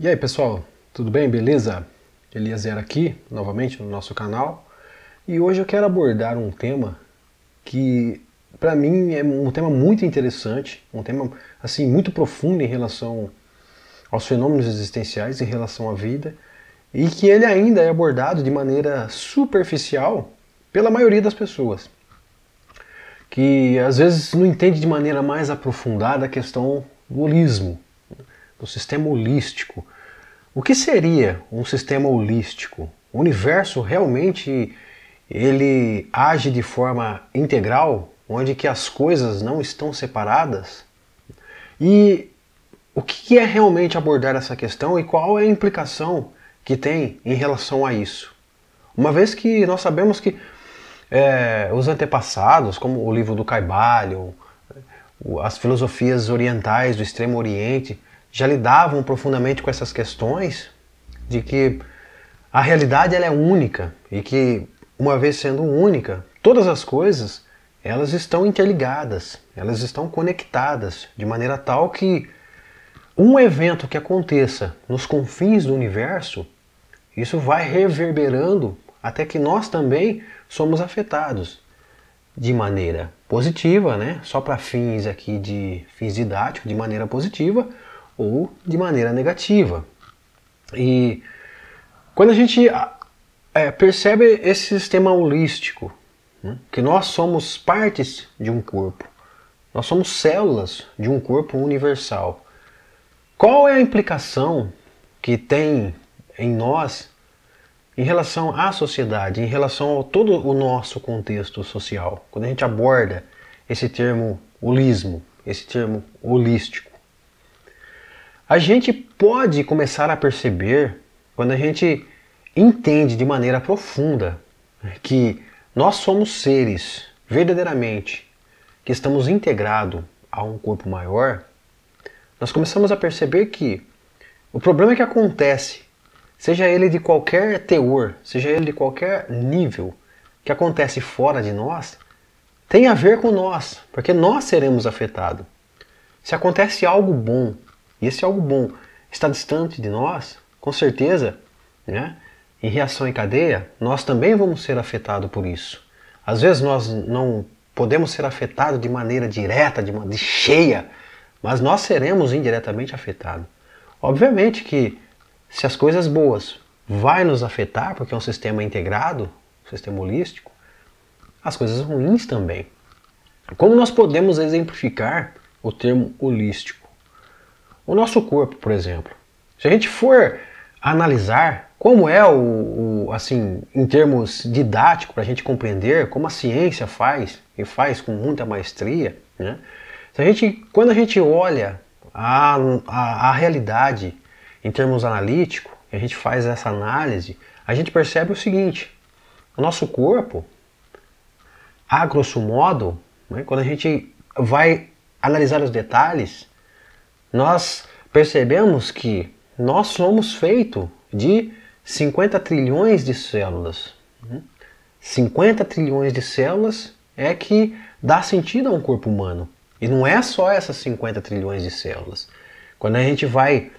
E aí pessoal, tudo bem? Beleza? Eliezer aqui, novamente no nosso canal. E hoje eu quero abordar um tema que para mim é um tema muito interessante, um tema assim muito profundo em relação aos fenômenos existenciais, em relação à vida, e que ele ainda é abordado de maneira superficial pela maioria das pessoas, que às vezes não entende de maneira mais aprofundada a questão do holismo, do sistema holístico. O que seria um sistema holístico? O universo realmente ele age de forma integral, onde que as coisas não estão separadas? E o que é realmente abordar essa questão e qual é a implicação que tem em relação a isso? Uma vez que nós sabemos que é, os antepassados, como o livro do Caibalion, as filosofias orientais do Extremo Oriente, já lidavam profundamente com essas questões de que a realidade ela é única e que uma vez sendo única, todas as coisas elas estão interligadas, elas estão conectadas de maneira tal que um evento que aconteça nos confins do universo, isso vai reverberando até que nós também somos afetados de maneira positiva, né? Só para fins aqui de fins didáticos, de maneira positiva, ou de maneira negativa. E quando a gente é, percebe esse sistema holístico, né, que nós somos partes de um corpo, nós somos células de um corpo universal. Qual é a implicação que tem em nós em relação à sociedade, em relação a todo o nosso contexto social? Quando a gente aborda esse termo holismo, esse termo holístico. A gente pode começar a perceber quando a gente entende de maneira profunda que nós somos seres verdadeiramente que estamos integrados a um corpo maior, nós começamos a perceber que o problema que acontece, seja ele de qualquer teor, seja ele de qualquer nível, que acontece fora de nós, tem a ver com nós, porque nós seremos afetados. Se acontece algo bom e esse algo bom está distante de nós, com certeza, né, em reação em cadeia, nós também vamos ser afetados por isso. Às vezes nós não podemos ser afetados de maneira direta, de, de cheia, mas nós seremos indiretamente afetados. Obviamente que se as coisas boas vai nos afetar, porque é um sistema integrado, um sistema holístico, as coisas ruins também. Como nós podemos exemplificar o termo holístico? O nosso corpo, por exemplo. Se a gente for analisar como é o, o assim, em termos didáticos, para a gente compreender como a ciência faz, e faz com muita maestria, né? Se a gente, quando a gente olha a, a, a realidade em termos analíticos, a gente faz essa análise, a gente percebe o seguinte: o nosso corpo, a grosso modo, né, quando a gente vai analisar os detalhes, nós percebemos que nós somos feitos de 50 trilhões de células. 50 trilhões de células é que dá sentido a um corpo humano. E não é só essas 50 trilhões de células. Quando a gente vai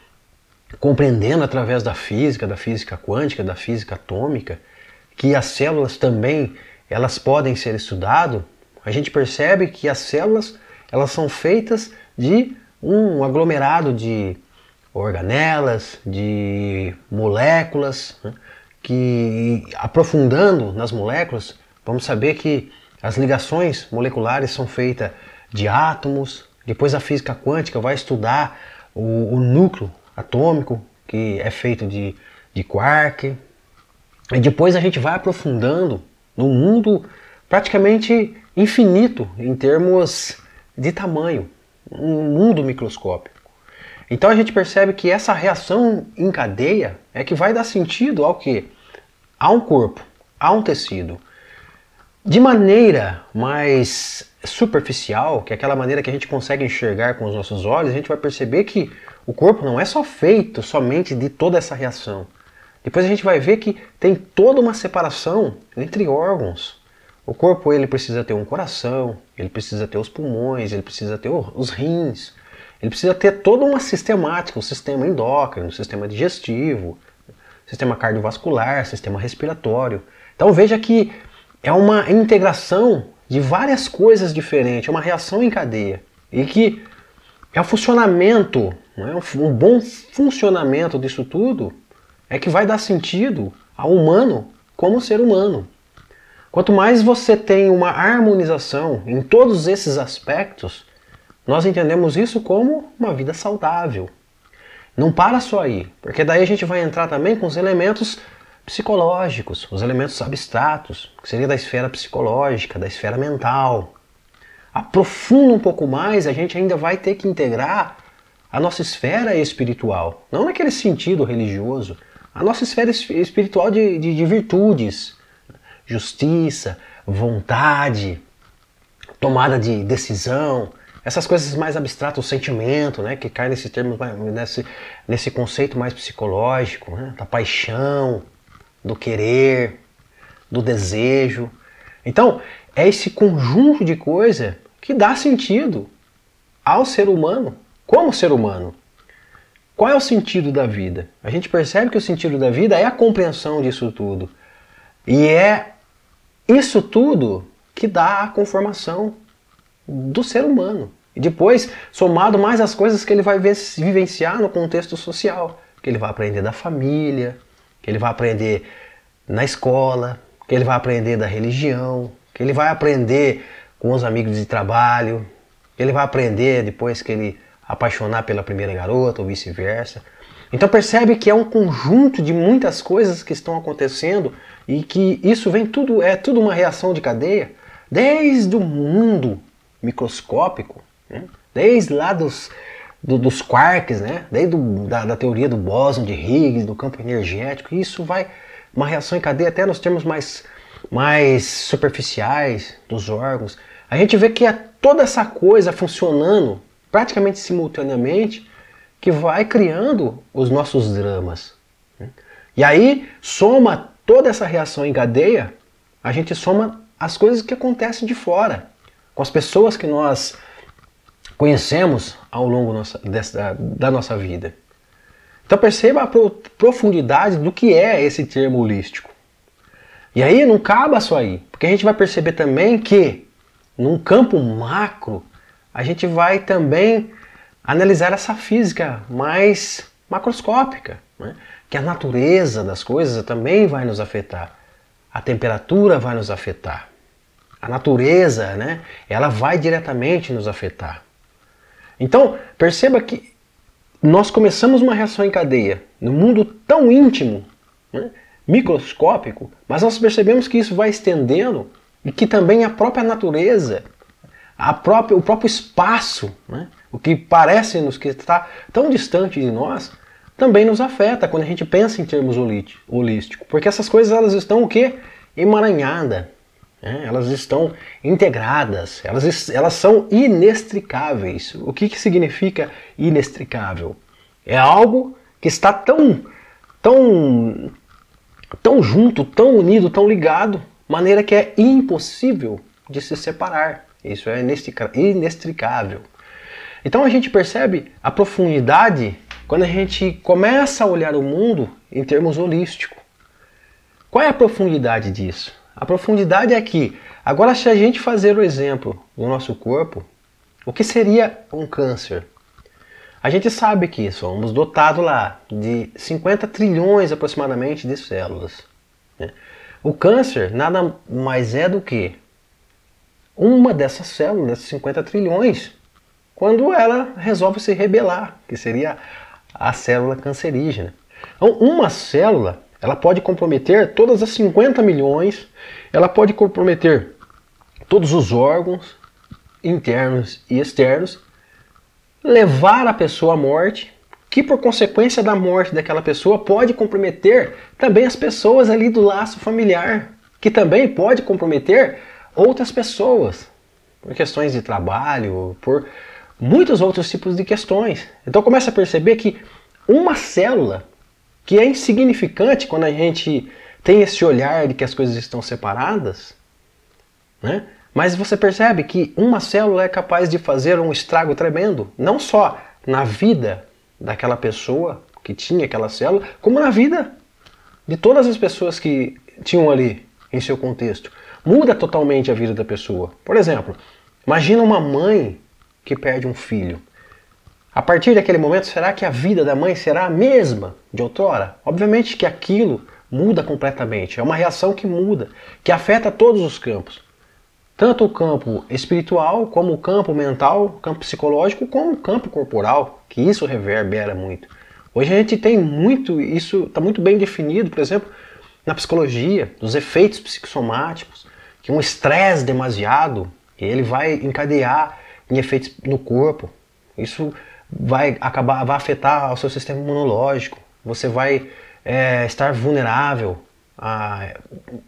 compreendendo através da física, da física quântica, da física atômica, que as células também elas podem ser estudadas, a gente percebe que as células elas são feitas de um aglomerado de organelas, de moléculas, né, que aprofundando nas moléculas, vamos saber que as ligações moleculares são feitas de átomos, depois a física quântica vai estudar o, o núcleo atômico, que é feito de, de quark, e depois a gente vai aprofundando no mundo praticamente infinito em termos de tamanho um mundo microscópico. Então a gente percebe que essa reação em cadeia é que vai dar sentido ao que? A um corpo, a um tecido. De maneira mais superficial, que é aquela maneira que a gente consegue enxergar com os nossos olhos, a gente vai perceber que o corpo não é só feito somente de toda essa reação. Depois a gente vai ver que tem toda uma separação entre órgãos. O corpo ele precisa ter um coração, ele precisa ter os pulmões, ele precisa ter os rins, Ele precisa ter toda uma sistemática, um sistema endócrino, um sistema digestivo, sistema cardiovascular, sistema respiratório. Então veja que é uma integração de várias coisas diferentes, é uma reação em cadeia. E que é o funcionamento, é? um bom funcionamento disso tudo é que vai dar sentido ao humano como ser humano. Quanto mais você tem uma harmonização em todos esses aspectos, nós entendemos isso como uma vida saudável. Não para só aí, porque daí a gente vai entrar também com os elementos psicológicos, os elementos abstratos, que seria da esfera psicológica, da esfera mental. Aprofunda um pouco mais, a gente ainda vai ter que integrar a nossa esfera espiritual, não naquele sentido religioso, a nossa esfera espiritual de, de, de virtudes, justiça, vontade, tomada de decisão, essas coisas mais abstratas, o sentimento, né, que cai nesse termo, nesse, nesse conceito mais psicológico, né, da paixão, do querer, do desejo. Então, é esse conjunto de coisa que dá sentido ao ser humano, como ser humano. Qual é o sentido da vida? A gente percebe que o sentido da vida é a compreensão disso tudo. E é isso tudo que dá a conformação do ser humano. E depois, somado mais as coisas que ele vai vivenciar no contexto social, que ele vai aprender da família, que ele vai aprender na escola, que ele vai aprender da religião, que ele vai aprender com os amigos de trabalho, que ele vai aprender depois que ele apaixonar pela primeira garota ou vice-versa. Então percebe que é um conjunto de muitas coisas que estão acontecendo e que isso vem tudo é tudo uma reação de cadeia, desde o mundo microscópico, né? desde lá dos, do, dos quarks, né? desde do, da, da, teoria do bóson de Higgs, do campo energético, isso vai uma reação em cadeia até nos termos mais, mais superficiais dos órgãos. A gente vê que é toda essa coisa funcionando praticamente simultaneamente que vai criando os nossos dramas. Né? E aí soma toda essa reação em cadeia, a gente soma as coisas que acontecem de fora, com as pessoas que nós conhecemos ao longo nossa, dessa, da nossa vida. Então perceba a profundidade do que é esse termo holístico. E aí não cabe só aí, porque a gente vai perceber também que num campo macro a gente vai também analisar essa física mais macroscópica, né? que a natureza das coisas também vai nos afetar, a temperatura vai nos afetar, a natureza, né? ela vai diretamente nos afetar. Então, perceba que nós começamos uma reação em cadeia no mundo tão íntimo, né, microscópico, mas nós percebemos que isso vai estendendo e que também a própria natureza, a própria, o próprio espaço, né, o que parece nos que está tão distante de nós, também nos afeta quando a gente pensa em termos holísticos, porque essas coisas elas estão o quê? Emaranhadas, é, elas estão integradas, elas, elas são inextricáveis. O que, que significa inextricável? É algo que está tão, tão, tão junto, tão unido, tão ligado, maneira que é impossível de se separar. Isso é inextricável. Então a gente percebe a profundidade quando a gente começa a olhar o mundo em termos holísticos. Qual é a profundidade disso? A profundidade é que, agora se a gente fazer o exemplo do nosso corpo, o que seria um câncer? A gente sabe que somos dotados lá de 50 trilhões aproximadamente de células. Né? O câncer nada mais é do que uma dessas células, 50 trilhões, quando ela resolve se rebelar, que seria a célula cancerígena. Então, uma célula ela pode comprometer todas as 50 milhões, ela pode comprometer todos os órgãos internos e externos, levar a pessoa à morte, que por consequência da morte daquela pessoa pode comprometer também as pessoas ali do laço familiar, que também pode comprometer outras pessoas, por questões de trabalho, por muitos outros tipos de questões. Então começa a perceber que uma célula que é insignificante quando a gente tem esse olhar de que as coisas estão separadas, né? Mas você percebe que uma célula é capaz de fazer um estrago tremendo, não só na vida daquela pessoa que tinha aquela célula, como na vida de todas as pessoas que tinham ali em seu contexto. Muda totalmente a vida da pessoa. Por exemplo, imagina uma mãe que perde um filho. A partir daquele momento, será que a vida da mãe será a mesma de outrora? Obviamente que aquilo muda completamente. É uma reação que muda, que afeta todos os campos. Tanto o campo espiritual, como o campo mental, o campo psicológico, como o campo corporal, que isso reverbera muito. Hoje a gente tem muito, isso está muito bem definido, por exemplo, na psicologia, dos efeitos psicossomáticos, que um estresse demasiado, ele vai encadear em efeitos no corpo. Isso vai acabar, vai afetar o seu sistema imunológico. Você vai é, estar vulnerável a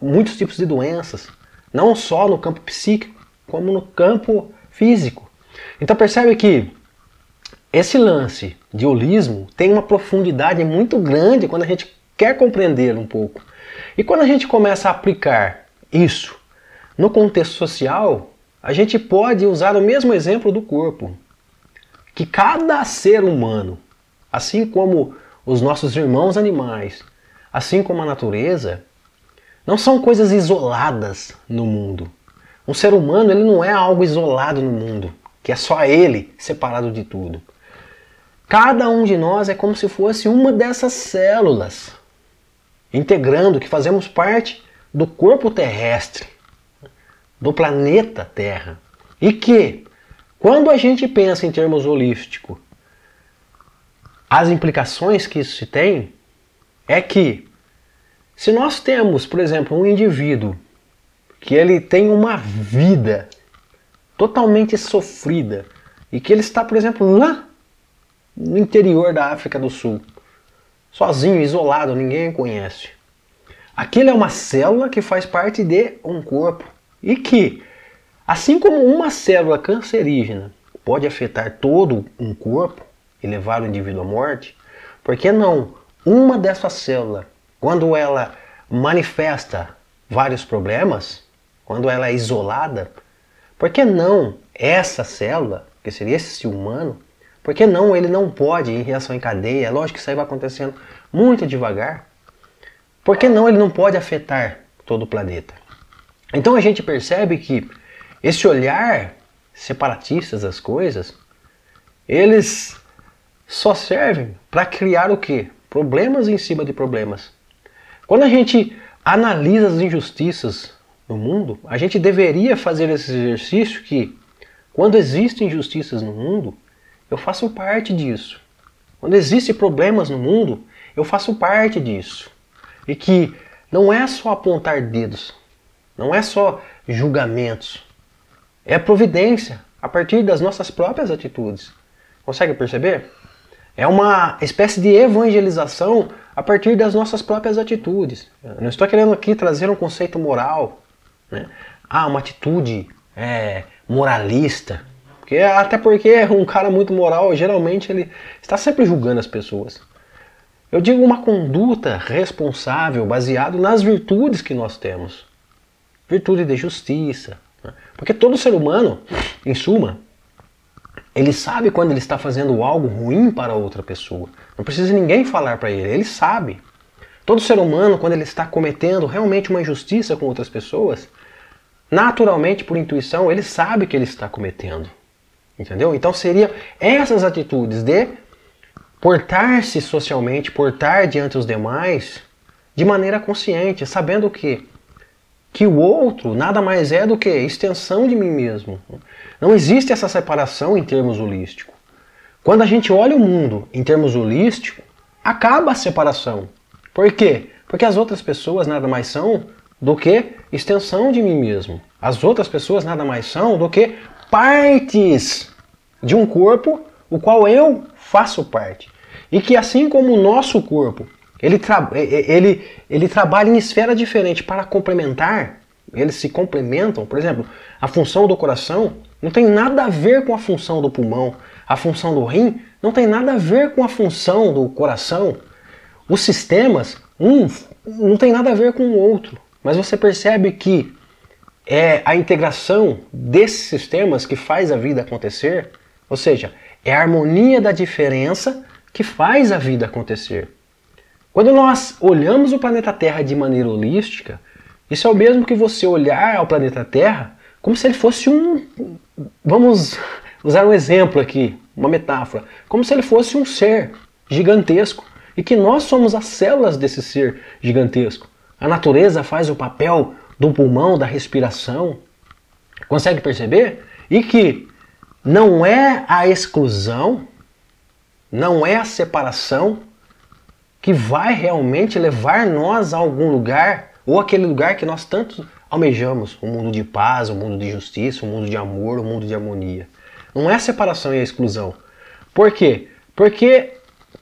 muitos tipos de doenças, não só no campo psíquico, como no campo físico. Então percebe que esse lance de holismo tem uma profundidade muito grande quando a gente quer compreender um pouco. E quando a gente começa a aplicar isso no contexto social, a gente pode usar o mesmo exemplo do corpo. Que cada ser humano, assim como os nossos irmãos animais, assim como a natureza, não são coisas isoladas no mundo. Um ser humano ele não é algo isolado no mundo, que é só ele separado de tudo. Cada um de nós é como se fosse uma dessas células, integrando que fazemos parte do corpo terrestre, do planeta Terra. E que, quando a gente pensa em termos holísticos, as implicações que isso tem é que se nós temos, por exemplo, um indivíduo que ele tem uma vida totalmente sofrida e que ele está, por exemplo, lá no interior da África do Sul, sozinho, isolado, ninguém conhece. Aquilo é uma célula que faz parte de um corpo e que, assim como uma célula cancerígena pode afetar todo um corpo, e levar o indivíduo à morte? Por que não uma dessas células, quando ela manifesta vários problemas, quando ela é isolada, por que não essa célula, que seria esse humano, por que não ele não pode em reação em cadeia? É lógico que isso aí vai acontecendo muito devagar. Por que não ele não pode afetar todo o planeta? Então a gente percebe que esse olhar separatista das coisas, eles só servem para criar o quê? Problemas em cima de problemas. Quando a gente analisa as injustiças no mundo, a gente deveria fazer esse exercício que, quando existem injustiças no mundo, eu faço parte disso. Quando existem problemas no mundo, eu faço parte disso. E que não é só apontar dedos, não é só julgamentos, é providência a partir das nossas próprias atitudes. Consegue perceber? É uma espécie de evangelização a partir das nossas próprias atitudes. Eu não estou querendo aqui trazer um conceito moral, né? ah, uma atitude é, moralista. Porque, até porque um cara muito moral, geralmente, ele está sempre julgando as pessoas. Eu digo uma conduta responsável, baseado nas virtudes que nós temos. Virtude de justiça. Né? Porque todo ser humano, em suma, ele sabe quando ele está fazendo algo ruim para outra pessoa. Não precisa ninguém falar para ele, ele sabe. Todo ser humano, quando ele está cometendo realmente uma injustiça com outras pessoas, naturalmente, por intuição, ele sabe que ele está cometendo. Entendeu? Então seria essas atitudes de portar-se socialmente, portar diante dos demais de maneira consciente, sabendo que que o outro nada mais é do que extensão de mim mesmo. Não existe essa separação em termos holísticos. Quando a gente olha o mundo em termos holísticos, acaba a separação. Por quê? Porque as outras pessoas nada mais são do que extensão de mim mesmo. As outras pessoas nada mais são do que partes de um corpo o qual eu faço parte. E que assim como o nosso corpo ele, tra ele, ele trabalha em esfera diferente para complementar, eles se complementam. Por exemplo, a função do coração não tem nada a ver com a função do pulmão, a função do rim não tem nada a ver com a função do coração. Os sistemas, um não tem nada a ver com o outro, mas você percebe que é a integração desses sistemas que faz a vida acontecer, ou seja, É a harmonia da diferença que faz a vida acontecer. Quando nós olhamos o planeta Terra de maneira holística, isso é o mesmo que você olhar ao planeta Terra como se ele fosse um. Vamos usar um exemplo aqui, uma metáfora. Como se ele fosse um ser gigantesco e que nós somos as células desse ser gigantesco. A natureza faz o papel do pulmão, da respiração. Consegue perceber? E que não é a exclusão, não é a separação que vai realmente levar nós a algum lugar, ou aquele lugar que nós tanto almejamos, um mundo de paz, um mundo de justiça, um mundo de amor, um mundo de harmonia. Não é a separação e a exclusão. Por quê? Porque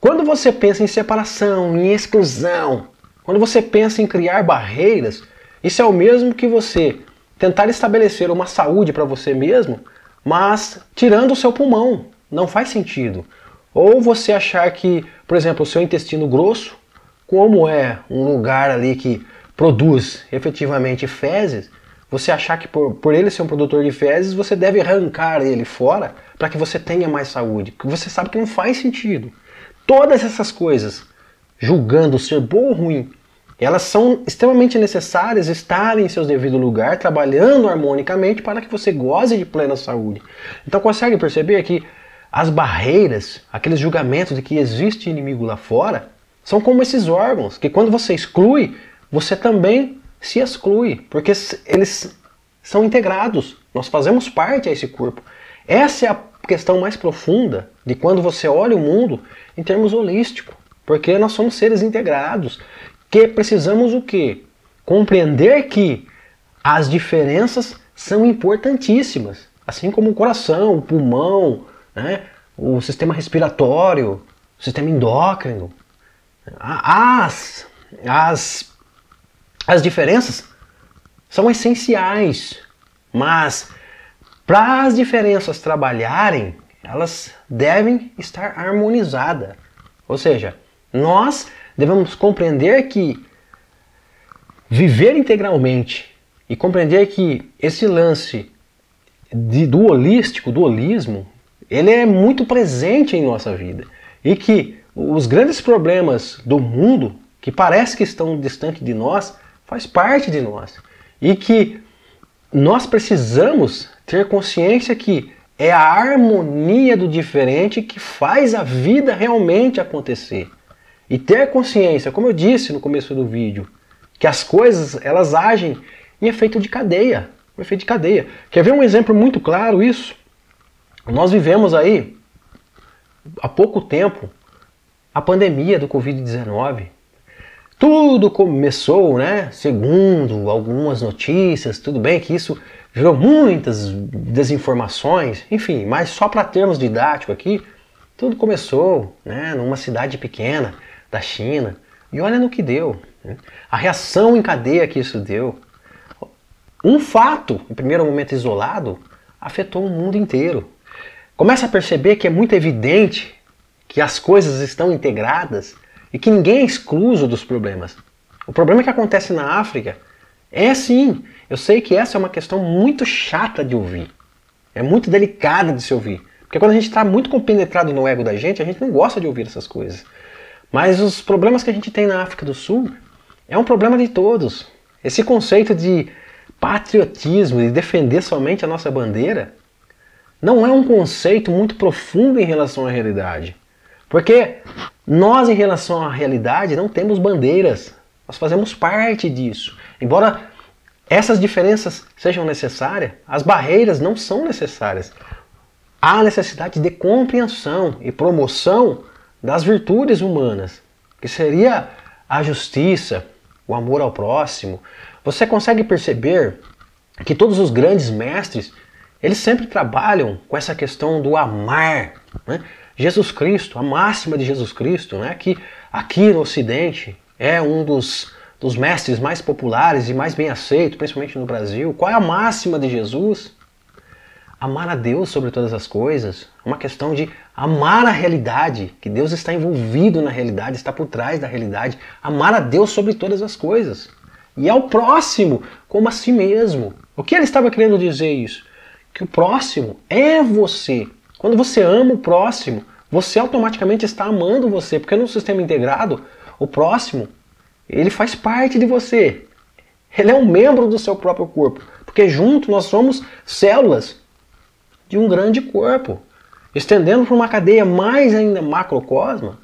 quando você pensa em separação, em exclusão, quando você pensa em criar barreiras, isso é o mesmo que você tentar estabelecer uma saúde para você mesmo, mas tirando o seu pulmão. Não faz sentido. Ou você achar que, por exemplo, o seu intestino grosso, como é um lugar ali que produz efetivamente fezes, você achar que por, por ele ser um produtor de fezes, você deve arrancar ele fora para que você tenha mais saúde. Porque você sabe que não faz sentido. Todas essas coisas, julgando ser bom ou ruim, elas são extremamente necessárias estarem em seu devido lugar, trabalhando harmonicamente para que você goze de plena saúde. Então consegue perceber que as barreiras, aqueles julgamentos de que existe inimigo lá fora, são como esses órgãos, que quando você exclui, você também se exclui, porque eles são integrados. Nós fazemos parte a esse corpo. Essa é a questão mais profunda de quando você olha o mundo em termos holísticos, porque nós somos seres integrados, que precisamos o quê? Compreender que as diferenças são importantíssimas, assim como o coração, o pulmão, né? o sistema respiratório, o sistema endócrino. As, as, as diferenças são essenciais, mas para as diferenças trabalharem, elas devem estar harmonizadas. Ou seja, nós devemos compreender que viver integralmente e compreender que esse lance de, do holístico, do holismo, ele é muito presente em nossa vida. E que os grandes problemas do mundo, que parece que estão distante de nós, faz parte de nós. E que nós precisamos ter consciência que é a harmonia do diferente que faz a vida realmente acontecer. E ter consciência, como eu disse no começo do vídeo, que as coisas elas agem em efeito de cadeia. Um efeito de cadeia. Quer ver um exemplo muito claro isso? Nós vivemos aí há pouco tempo a pandemia do Covid-19. Tudo começou, né? Segundo algumas notícias, tudo bem que isso gerou muitas desinformações, enfim, mas só para termos didático aqui, tudo começou, né, numa cidade pequena da China. E olha no que deu. Né? A reação em cadeia que isso deu. Um fato, em primeiro momento isolado, afetou o mundo inteiro. Começa a perceber que é muito evidente que as coisas estão integradas e que ninguém é excluso dos problemas. O problema que acontece na África é sim, eu sei que essa é uma questão muito chata de ouvir. É muito delicada de se ouvir. Porque quando a gente está muito compenetrado no ego da gente, a gente não gosta de ouvir essas coisas. Mas os problemas que a gente tem na África do Sul é um problema de todos. Esse conceito de patriotismo, de defender somente a nossa bandeira, não é um conceito muito profundo em relação à realidade. Porque nós, em relação à realidade, não temos bandeiras. Nós fazemos parte disso. Embora essas diferenças sejam necessárias, as barreiras não são necessárias. Há necessidade de compreensão e promoção das virtudes humanas, que seria a justiça, o amor ao próximo. Você consegue perceber que todos os grandes mestres eles sempre trabalham com essa questão do amar. Né? Jesus Cristo, a máxima de Jesus Cristo, né? que aqui no Ocidente é um dos, dos mestres mais populares e mais bem aceito, principalmente no Brasil. Qual é a máxima de Jesus? Amar a Deus sobre todas as coisas. Uma questão de amar a realidade, que Deus está envolvido na realidade, está por trás da realidade. Amar a Deus sobre todas as coisas. E ao próximo como a si mesmo. O que ele estava querendo dizer isso? Que o próximo é você. Quando você ama o próximo, você automaticamente está amando você, porque no sistema integrado, o próximo, ele faz parte de você. Ele é um membro do seu próprio corpo, porque junto nós somos células de um grande corpo. Estendendo para uma cadeia mais ainda macrocosma,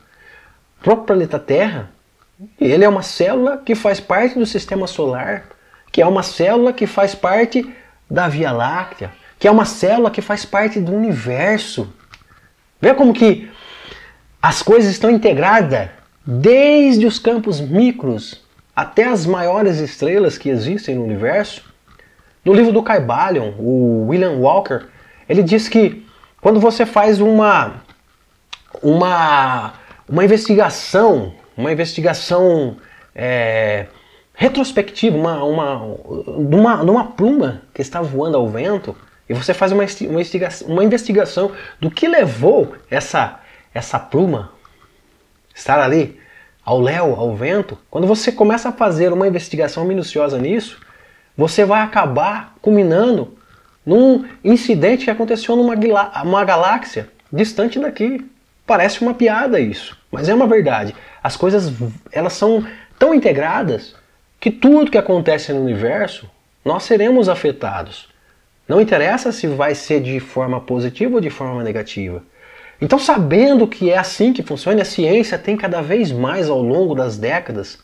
o próprio planeta Terra, ele é uma célula que faz parte do sistema solar, que é uma célula que faz parte da Via Láctea, que é uma célula que faz parte do universo. Vê como que as coisas estão integradas desde os campos micros até as maiores estrelas que existem no universo. No livro do Caibalion, o William Walker, ele diz que quando você faz uma uma uma investigação, uma investigação é, retrospectiva, uma, uma, numa, numa pluma que está voando ao vento, e você faz uma, uma, investigação, uma investigação do que levou essa, essa pluma estar ali ao léu, ao vento. Quando você começa a fazer uma investigação minuciosa nisso, você vai acabar culminando num incidente que aconteceu numa uma galáxia distante daqui. Parece uma piada isso, mas é uma verdade. As coisas elas são tão integradas que tudo que acontece no universo nós seremos afetados. Não interessa se vai ser de forma positiva ou de forma negativa. Então, sabendo que é assim que funciona, a ciência tem cada vez mais ao longo das décadas,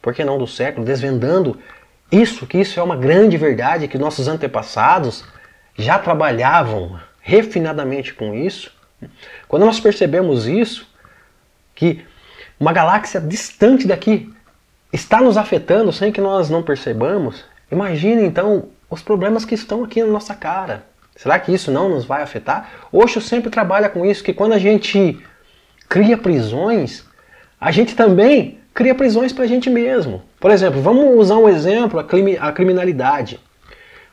por que não do século, desvendando isso, que isso é uma grande verdade, que nossos antepassados já trabalhavam refinadamente com isso. Quando nós percebemos isso, que uma galáxia distante daqui está nos afetando sem que nós não percebamos, imagine então os problemas que estão aqui na nossa cara. Será que isso não nos vai afetar? Osho sempre trabalha com isso, que quando a gente cria prisões, a gente também cria prisões para a gente mesmo. Por exemplo, vamos usar um exemplo, a criminalidade.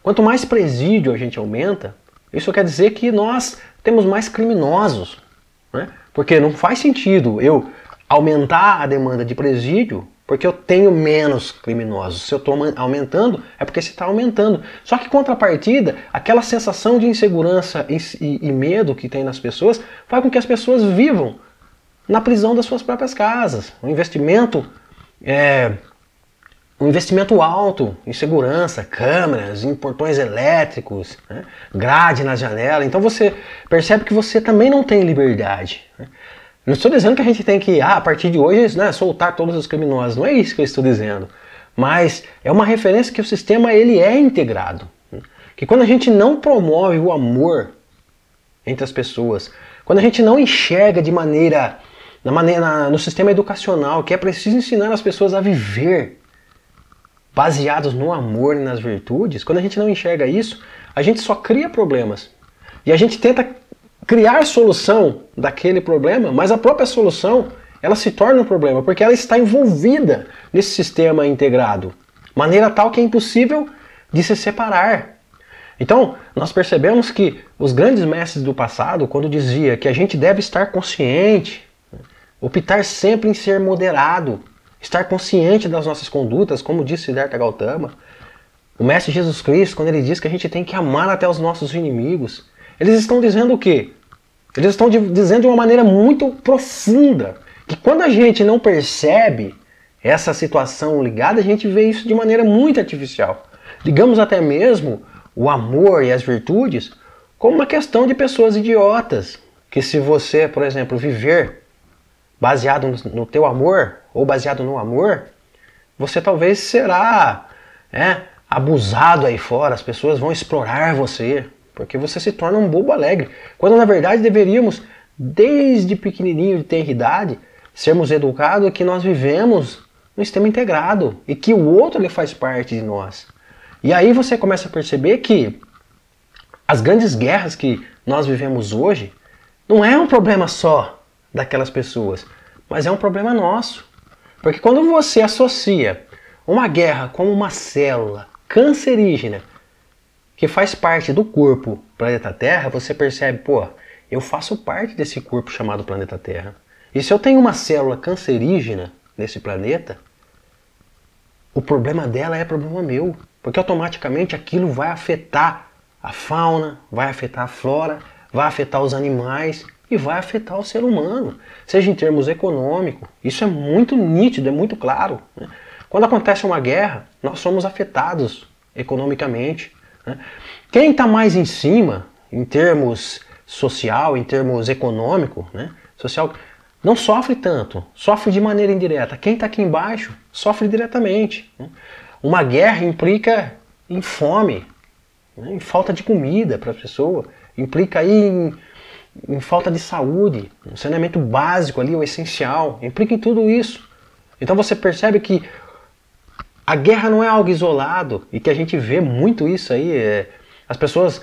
Quanto mais presídio a gente aumenta, isso quer dizer que nós temos mais criminosos. Né? Porque não faz sentido eu aumentar a demanda de presídio porque eu tenho menos criminosos. Se eu estou aumentando, é porque se está aumentando. Só que contrapartida, aquela sensação de insegurança e, e, e, medo que tem nas pessoas faz com que as pessoas vivam na prisão das suas próprias casas. Um investimento é, um investimento alto em segurança, câmeras, em portões elétricos, né? grade na janela. Então você percebe que você também não tem liberdade. Né? Não estou dizendo que a gente tem que, ah, a partir de hoje, né, soltar todos os criminosos. Não é isso que eu estou dizendo. Mas é uma referência que o sistema ele é integrado. Que quando a gente não promove o amor entre as pessoas, quando a gente não enxerga de maneira, na maneira no sistema educacional, que é preciso ensinar as pessoas a viver baseados no amor e nas virtudes, quando a gente não enxerga isso, a gente só cria problemas. E a gente tenta criar solução daquele problema, mas a própria solução ela se torna um problema porque ela está envolvida nesse sistema integrado, maneira tal que é impossível de se separar. Então, nós percebemos que os grandes mestres do passado, quando dizia que a gente deve estar consciente, optar sempre em ser moderado, estar consciente das nossas condutas, como disse Siddhartha Gautama, o mestre Jesus Cristo, quando ele diz que a gente tem que amar até os nossos inimigos, eles estão dizendo o quê? Eles estão dizendo de uma maneira muito profunda que quando a gente não percebe essa situação ligada, a gente vê isso de maneira muito artificial. Digamos até mesmo o amor e as virtudes como uma questão de pessoas idiotas, que se você, por exemplo, viver baseado no teu amor ou baseado no amor, você talvez será é, abusado aí fora, as pessoas vão explorar você, porque você se torna um bobo alegre. Quando na verdade deveríamos, desde pequenininho de ter idade, sermos educados que nós vivemos no sistema integrado e que o outro ele faz parte de nós. E aí você começa a perceber que as grandes guerras que nós vivemos hoje não é um problema só daquelas pessoas, mas é um problema nosso. Porque quando você associa uma guerra como uma célula cancerígena que faz parte do corpo planeta Terra, você percebe, pô, eu faço parte desse corpo chamado planeta Terra. E se eu tenho uma célula cancerígena nesse planeta, o problema dela é problema meu, porque automaticamente aquilo vai afetar a fauna, vai afetar a flora, vai afetar os animais e vai afetar o ser humano, seja em termos econômicos. Isso é muito nítido, é muito claro. Né? Quando acontece uma guerra, nós somos afetados economicamente. Né? Quem está mais em cima, em termos social, em termos econômico, né? social, não sofre tanto, sofre de maneira indireta. Quem está aqui embaixo sofre diretamente. Né? Uma guerra implica em fome, né? em falta de comida para a pessoa, implica em, em, falta de saúde, um saneamento básico ali, o essencial, implica em tudo isso. Então você percebe que a guerra não é algo isolado e que a gente vê muito isso aí. É, as pessoas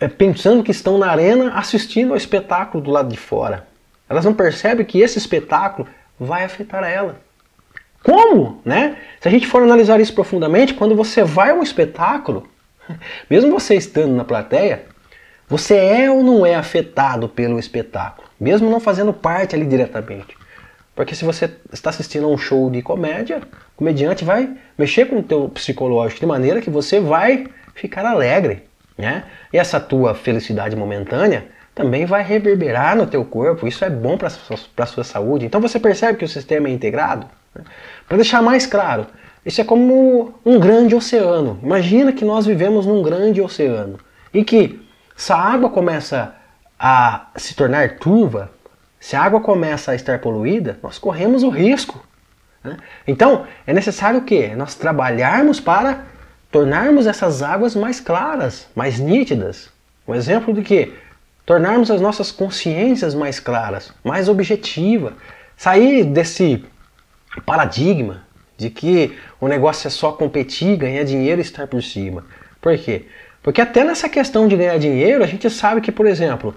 é, pensando que estão na arena assistindo ao espetáculo do lado de fora. Elas não percebem que esse espetáculo vai afetar ela. Como? Né? Se a gente for analisar isso profundamente, quando você vai a um espetáculo, mesmo você estando na plateia, você é ou não é afetado pelo espetáculo, mesmo não fazendo parte ali diretamente. Porque se você está assistindo a um show de comédia, o comediante vai mexer com o teu psicológico de maneira que você vai ficar alegre, né? E essa tua felicidade momentânea também vai reverberar no teu corpo, isso é bom para a sua saúde. Então você percebe que o sistema é integrado? Né? Para deixar mais claro, isso é como um grande oceano. Imagina que nós vivemos num grande oceano e que se a água começa a se tornar turva, se a água começa a estar poluída, nós corremos o risco. Né? Então, é necessário o quê? Nós trabalharmos para tornarmos essas águas mais claras, mais nítidas. Um exemplo de que? Tornarmos as nossas consciências mais claras, mais objetivas. Sair desse paradigma de que o negócio é só competir, ganhar dinheiro e estar por cima. Por quê? Porque até nessa questão de ganhar dinheiro, a gente sabe que, por exemplo,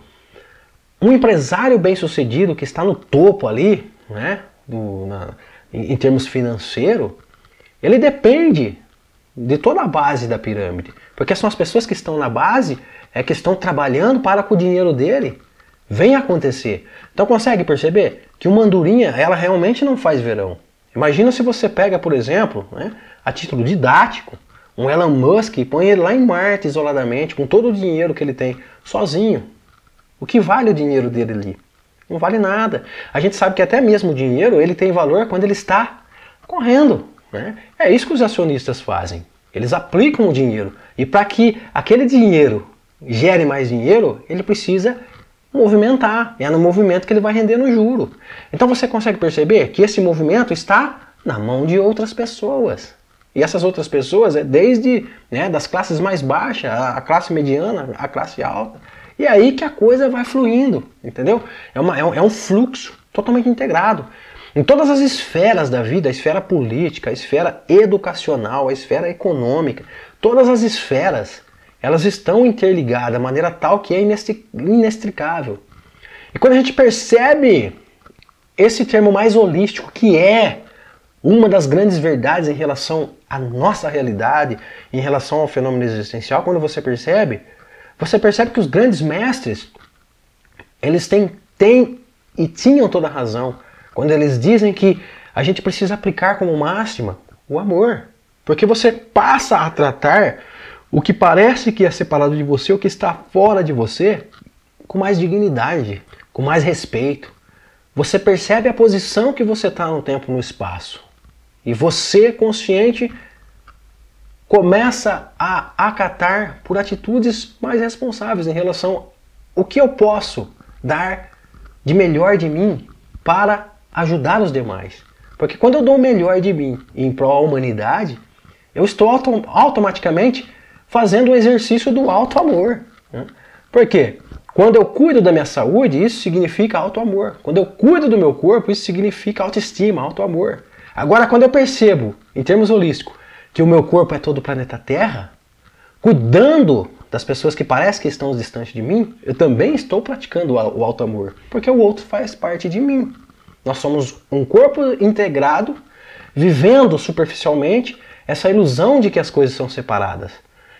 um empresário bem sucedido que está no topo ali, né, do, na, em, em termos financeiros, ele depende de toda a base da pirâmide. Porque são as pessoas que estão na base é que estão trabalhando para que o dinheiro dele venha acontecer. Então consegue perceber que uma andorinha, ela realmente não faz verão. Imagina se você pega, por exemplo, né, a título didático, um Elon Musk e põe ele lá em Marte isoladamente, com todo o dinheiro que ele tem, sozinho. O que vale o dinheiro dele ali? Não vale nada. A gente sabe que até mesmo o dinheiro ele tem valor quando ele está correndo. Né? É isso que os acionistas fazem. Eles aplicam o dinheiro. E para que aquele dinheiro gere mais dinheiro, ele precisa movimentar. E é no movimento que ele vai render no juro. Então você consegue perceber que esse movimento está na mão de outras pessoas. E essas outras pessoas é desde né, das classes mais baixas, a classe mediana, a classe alta. E é aí que a coisa vai fluindo, entendeu? É, uma, é, um, é um fluxo totalmente integrado. Em todas as esferas da vida, a esfera política, a esfera educacional, a esfera econômica, todas as esferas, elas estão interligadas de maneira tal que é inextricável. E quando a gente percebe esse termo mais holístico, que é uma das grandes verdades em relação à nossa realidade, em relação ao fenômeno existencial, quando você percebe, você percebe que os grandes mestres, eles têm, têm e tinham toda a razão quando eles dizem que a gente precisa aplicar como máxima o amor. Porque você passa a tratar o que parece que é separado de você, o que está fora de você, com mais dignidade, com mais respeito. Você percebe a posição que você está no tempo no espaço. E você, consciente, começa a acatar por atitudes mais responsáveis em relação ao que eu posso dar de melhor de mim para ajudar os demais. Porque quando eu dou o melhor de mim em prol da humanidade, eu estou autom automaticamente fazendo o exercício do alto amor. Né? Por quê? Quando eu cuido da minha saúde, isso significa alto amor. Quando eu cuido do meu corpo, isso significa autoestima, alto amor. Agora, quando eu percebo, em termos holísticos, que o meu corpo é todo o planeta Terra, cuidando das pessoas que parecem que estão distantes de mim, eu também estou praticando o alto amor, porque o outro faz parte de mim. Nós somos um corpo integrado, vivendo superficialmente essa ilusão de que as coisas são separadas.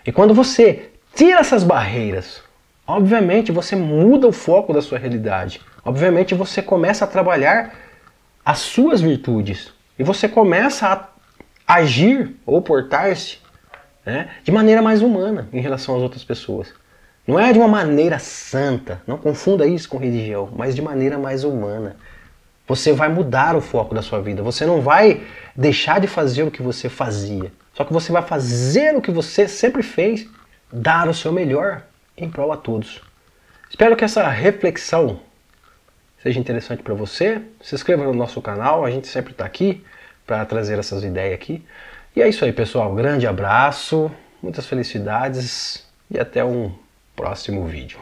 E quando você tira essas barreiras, obviamente você muda o foco da sua realidade. Obviamente você começa a trabalhar as suas virtudes e você começa a agir ou portar-se né, de maneira mais humana em relação às outras pessoas. Não é de uma maneira santa, não confunda isso com religião, mas de maneira mais humana. Você vai mudar o foco da sua vida. Você não vai deixar de fazer o que você fazia. Só que você vai fazer o que você sempre fez, dar o seu melhor em prol a todos. Espero que essa reflexão seja interessante para você. Se inscreva no nosso canal, a gente sempre está aqui para trazer essas ideias aqui. E é isso aí, pessoal. Grande abraço, muitas felicidades e até um próximo vídeo.